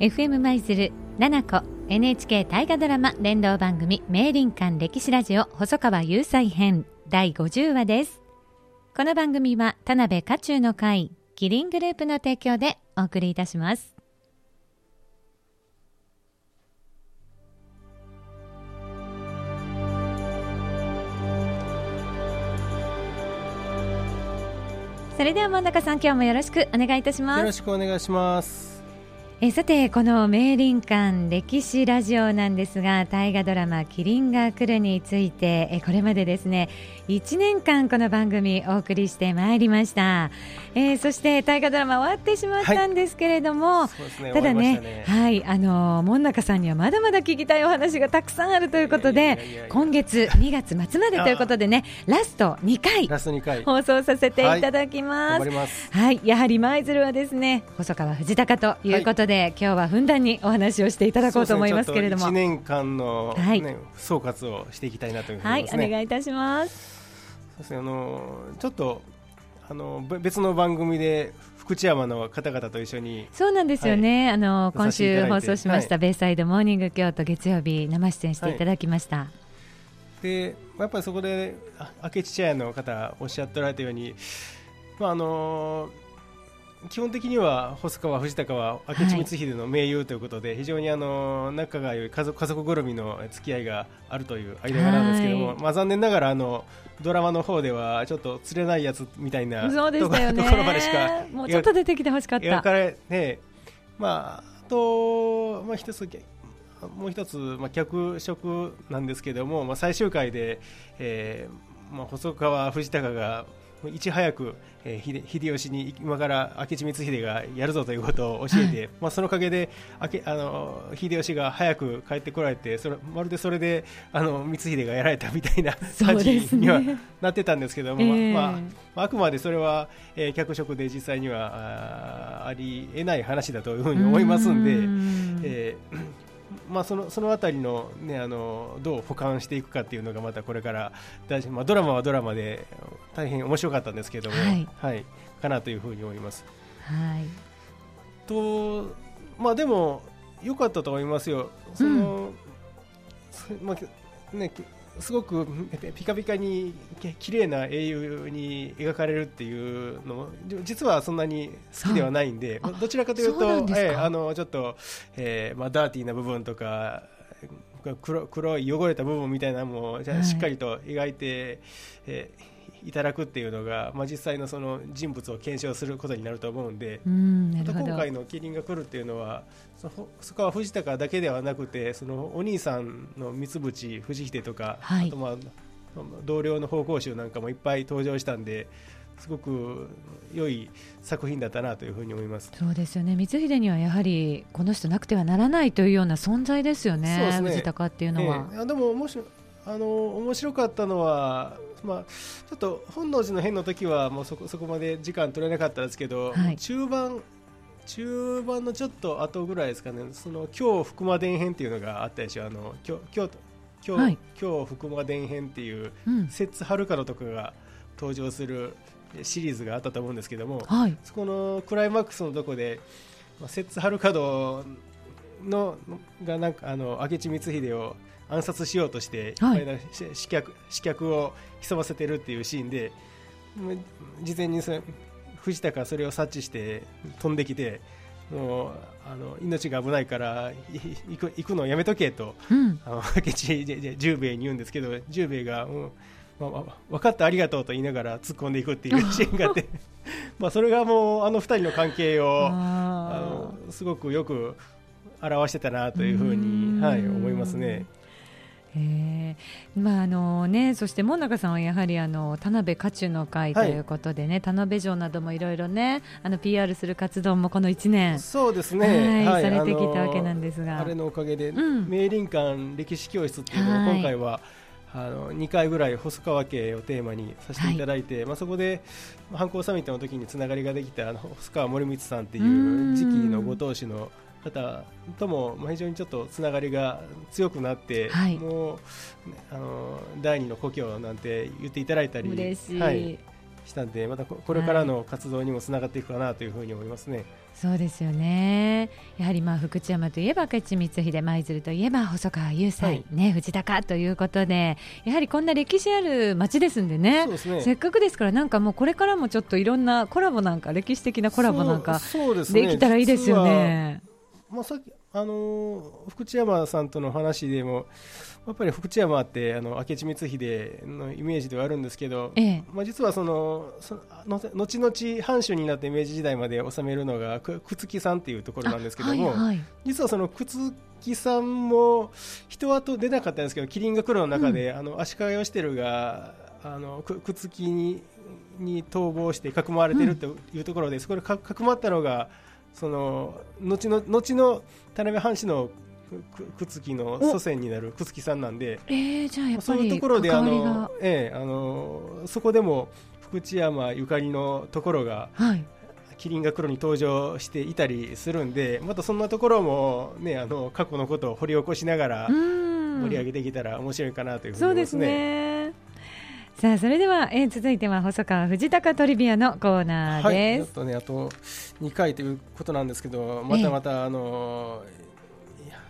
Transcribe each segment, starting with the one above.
FM 舞鶴7個 NHK 大河ドラマ連動番組名林館歴史ラジオ細川雄斎編第50話です。この番組は田辺家中の会キリングループの提供でお送りいたします。それでは真ん中さん今日もよろしくお願いいたします。よろしくお願いします。えさてこの名林館歴史ラジオなんですが大河ドラマ「キリンが来る」についてえこれまでですね1年間この番組お送りしてまいりました、えー、そして大河ドラマ終わってしまったんですけれども、はいね、ただね、ね、はいあの門中さんにはまだまだ聞きたいお話がたくさんあるということで今月2月末までということでねラスト2回ラスト2回。放送させていただきます、はい、はい、やはり舞鶴はですね細川藤孝ということで、で今日はふんだんにお話をしていただこうと思いますけれども、ね、年間の、ね、はい、総括をしていきたいなというふうに思います、ね、はい、お願いいたします。そうですね。あのちょっとあの別の番組で福知山の方々と一緒にそうなんですよね、はい、あの今週放送しました、はい、ベイサイドモーニング京都月曜日生出演していただきました、はい、でやっぱりそこで明智茶屋の方おっしゃっておられたようにまああの基本的には細川藤孝は明智光秀の盟友ということで、はい、非常にあの仲が良い家族家族ぐるみの付き合いがあるという間柄なんですけども、はい、まあ、残念ながらあのドラマの方ではちょっと釣れないやつみたいなそうでしたよ、ね、ところまでしかもうちょっと出てきてほしかった。ねまあ、あと、まあ、一つもう一つ、まあ、脚色なんですけども、まあ、最終回で、えーまあ、細川藤孝がいち早く、えー、秀吉に今から明智光秀がやるぞということを教えて、はい、まあ、そのおかげであけあの秀吉が早く帰ってこられてそれまるでそれであの光秀がやられたみたいな 感じにはなってたんですけども、ね、まあ、まあ、あくまでそれは、えー、脚色で実際にはあありえない話だというふうに思いますんで。ん。えーまあ、そのそのあたりの,、ね、あのどう保管していくかっていうのがまたこれから大事、まあ、ドラマはドラマで大変面白かったんですけども、はい、はい、かなというふうに思います。はい、とまあでも良かったと思いますよ。その、うん、まあねすごくピカピカに綺麗な英雄に描かれるっていうのも実はそんなに好きではないんで、どちらかというとえー、あのちょっと、えーまあ、ダーティーな部分とか黒黒い汚れた部分みたいなのもじゃしっかりと描いて、はい、えーいただくっていうのが、まあ、実際のその人物を検証することになると思うんで、うんまた今回のキリンが来るっていうのはそそこは藤高だけではなくてそのお兄さんの三淵藤秀とか、はい、あとまあ同僚の奉公衆なんかもいっぱい登場したんですごく良い作品だったなというふうに思います。そうですよね。光秀にはやはりこの人なくてはならないというような存在ですよね、ね。藤高っていうのは。ええ、でももしあの面白かったのはまあ、ちょっと本能寺の変の時はもうそこそこまで時間取れなかったですけど、はい、中盤中盤のちょっと後ぐらいですかね。その今日福間伝編っていうのがあったでしょ。あの今日今日今日、はい、今日福間伝編っていう、うん、摂津遥のとかが登場するシリーズがあったと思うんですけども、はい、そこのクライマックスのとこで、まあ、摂津遥のがなんかあの明智光秀を暗殺しようとして、はい、刺客刺客を潜ませてるっていうシーンで事前に藤田がそれを察知して飛んできてもうあの命が危ないから行く行くのをやめとけと、うん、あの明智十兵衛に言うんですけど十兵衛が、うんまあ、分かったありがとうと言いながら突っ込んでいくっていうシーンがあって まあそれがもうあの二人の関係をあのすごくよく表してたなというふうに、はい、思いますね。えー。まああのね、そして門中さんはやはりあの田辺家中の会ということでね、はい、田辺城などもいろいろねあの PR する活動もこの1年そうですね、はい、されてきたわけなんですが。あれのおかげで、うん、明林館歴史教室っていうのを今回は、あの2回ぐらい細川家をテーマにさせていただいて、はい、まあ、そこで犯行サミットの時につながりができたあの細川森光さんっていう次期のご当主の方とも非常にちょっとつながりが強くなって、はい、もうあの第二の故郷なんて言っていただいたり、はい、したんでまたこれからの活動にもつながっていくかなというふうに思いますね。はい、そうですよね。やはりまあ福知山といえば明智光秀舞鶴といえば細川雄斎、はい、ね、藤高ということでやはりこんな歴史ある町ですんでね、ね、せっかくですからなんかもうこれからもちょっといろんなコラボなんか歴史的なコラボなんかできたらいいですよね。まあ、さっきあの福知山さんとの話でもやっぱり福知山ってあの明智光秀のイメージではあるんですけど、ええ、まあ、実はそのその後々藩主になって明治時代まで治めるのが朽木さんっていうところなんですけども、はいはい、実はその朽木さんも人はと出なかったんですけど麒麟が黒の中で、うん、あの足利義輝があの朽木にに逃亡してかくまわれてるというところで、うん、そこでかくまったのがその後の後の田辺藩士のく木の祖先になるくつきさんなんで、えー、じゃあやっぱりそういうところであの、ええ、あのそこでも福知山ゆかりのところが、はい、キリンが黒に登場していたりするんでまたそんなところも、ね、あの過去のことを掘り起こしながら盛り上げてきたら面白いかなというふうに思いますね。さあそれでは、えー、続いては細川藤高トリビアのコーナーです。はい、とねあと2回ということなんですけどまたまた、えー、あの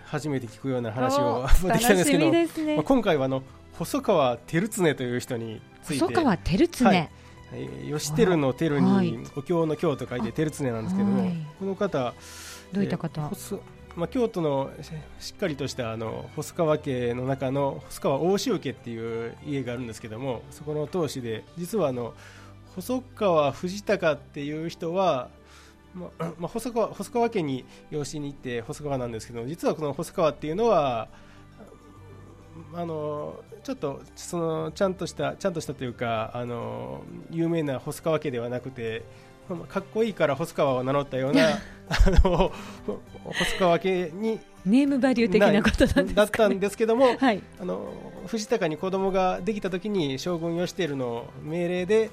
初めて聞くような話を持ってきたんですけど、ね、まあ、今回はあの細川照常という人について。細川照常、はい。義輝の照にお経の経と書いて照常なんですけども、はい、この方どういった方、えー、まあ、京都のしっかりとしたあの細川家の中の細川大塩家っていう家があるんですけどもそこの当主で実はあの細川藤孝っていう人はまあ、まあ、細川細川家に養子に行って細川なんですけど実はこの細川っていうのはあのちょっとそのちゃんとしたちゃんとしたというかあの有名な細川家ではなくてかっこいいから細川を名乗ったようなあの細川家にネームバリュー的なことなん、ね、だったんですけども、はい、あの藤高に子供ができた時に将軍義輝の命令で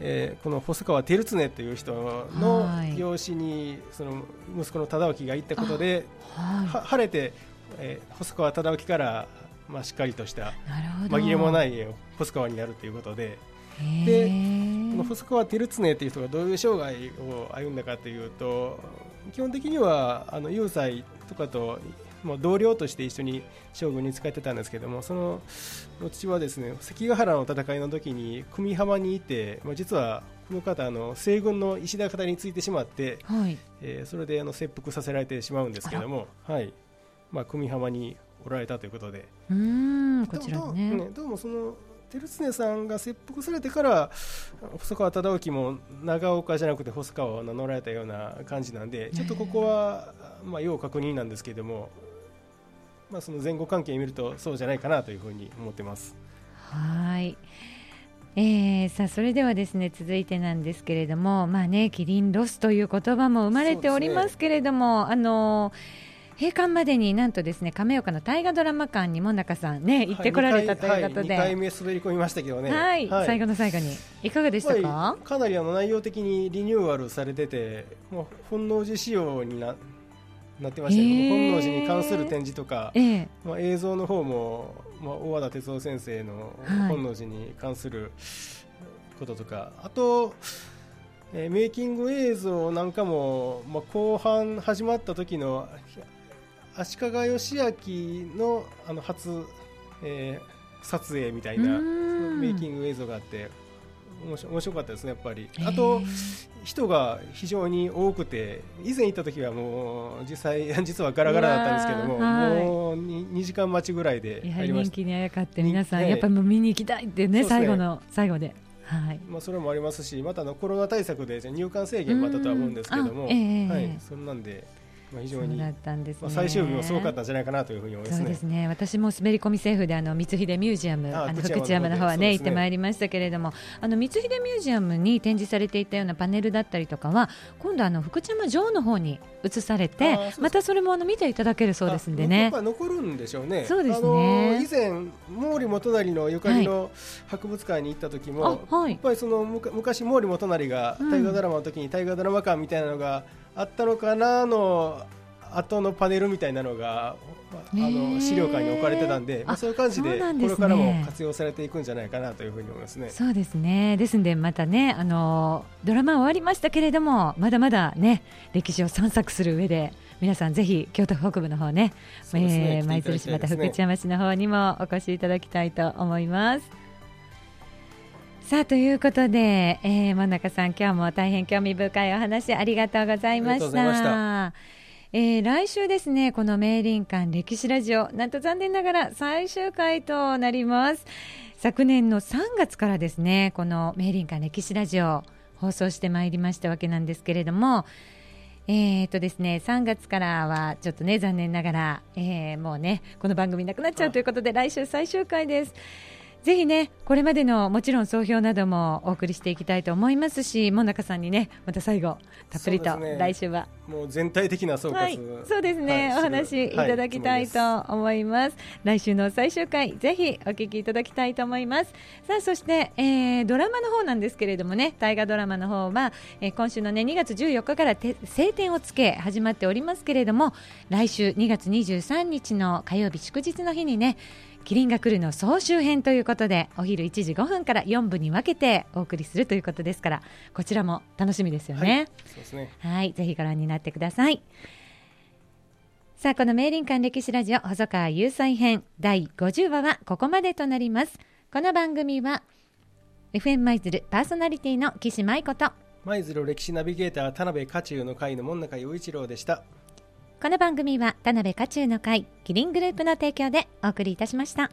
えー、この細川照常という人の養子にその息子の忠興が行ったことで、は晴れて、えー、細川忠興から、まあ、しっかりとした紛れもない細川になるということで。でこの細川照常という人がどういう生涯を歩んだかというと基本的にはあの有才とかともう同僚として一緒に将軍に使ってたんですけどもその父はですね関ヶ原の戦いの時に久美浜にいて、まあ、実はこの方あの西軍の石田方についてしまって、はい、えー、それであの切腹させられてしまうんですけども、はい。まあ、久美浜におられたということで。うんこちらね。ねどうもその照常さんが切腹されてから細川忠興も長岡じゃなくて細川を名乗られたような感じなんでちょっとここは、まあ、要確認なんですけれどもまあ、その前後関係を見るとそうじゃないかなというふうに思ってます。はい。えー、さあそれではですね続いてなんですけれどもまあねキリンロスという言葉も生まれておりますけれども、ね、あの閉館までになんとですね亀岡の大河ドラマ館にも中さんね行ってこられたということで、はい、2回目滑り込みましたけどね、はい、はい、最後の最後に。いかがでしたか、かなりあの内容的にリニューアルされててもう本能寺仕様にななってましたけど、えー、本能寺に関する展示とか、えー、まあ、映像の方も、まあ、大和田哲夫先生の本能寺に関することとか、はい、あと、えー、メイキング映像なんかも、まあ、後半始まった時の足利義明のあの初、えー、撮影みたいなメイキング映像があって面白かったですね、やっぱり。あと、人が非常に多くて、以前行った時はもう実際、実はガラガラだったんですけども、もう 2, 2時間待ちぐらいでやはり人気にあやかって、皆さん、やっぱりもう見に行きたいってね、最後の最後で。はい。まあ、それもありますし、またのコロナ対策で入館制限またとは思うんですけども、はい、そんなんでまあ、非常に、ね、まあ、最終日もすごかったんじゃないかなというふうに思います、ね、そうですね。私も滑り込み政府であの光秀ミュージアムあの福知山の方はね、ね、行ってまいりましたけれどもあの光秀ミュージアムに展示されていたようなパネルだったりとかは今度あの福知山城の方に移されてまたそれもあの見ていただけるそうですんでね残るんでしょうね。そうですね。以前毛利元就のゆかりの博物館に行った時も、はい、やっぱりその昔毛利元就が大河ドラマの時に大河ドラマ館みたいなのがあったのかなの後のパネルみたいなのがあの資料館に置かれてたんで、まあ、そういう感じでこれからも活用されていくんじゃないかなというふうに思いますね。そうですね。ですのでまたねあのドラマ終わりましたけれどもまだまだね歴史を散策する上で皆さんぜひ京都北部の方ねね、えー、舞鶴市また福知山市の方にもお越しいただきたいと思います。さあということで、えー、真中さん今日も大変興味深いお話ありがとうございました。えー、来週ですねこの明林館歴史ラジオなんと残念ながら最終回となります昨年の3月からですねこの明林館歴史ラジオ放送してまいりましたわけなんですけれどもえーとですね、3月からはちょっとね残念ながら、えー、もうねこの番組なくなっちゃうということで来週最終回です。ぜひねこれまでのもちろん総評などもお送りしていきたいと思いますしもなかさんにねまた最後たっぷりと来週は、ね、もう全体的な総括、はい、そうですね、はい、お話いただきたいと思います、はい、来週の最終回ぜひお聞きいただきたいと思います。さあそして、えー、ドラマの方なんですけれどもね大河ドラマの方は、えー、今週のね2月14日から晴天をつけ始まっておりますけれども来週2月23日の火曜日祝日の日にねキリンが来るの総集編ということでお昼1時5分から4部に分けてお送りするということですからこちらも楽しみですよね。はい、そうですねはいぜひご覧になってください。さあこの明林館歴史ラジオ細川雄斎編第50話はここまでとなります。この番組は FM 舞鶴パーソナリティの岸舞子と舞鶴歴史ナビゲーター田辺家中の会の門中雄一郎でした。この番組は田辺家中の会キリングループの提供でお送りいたしました。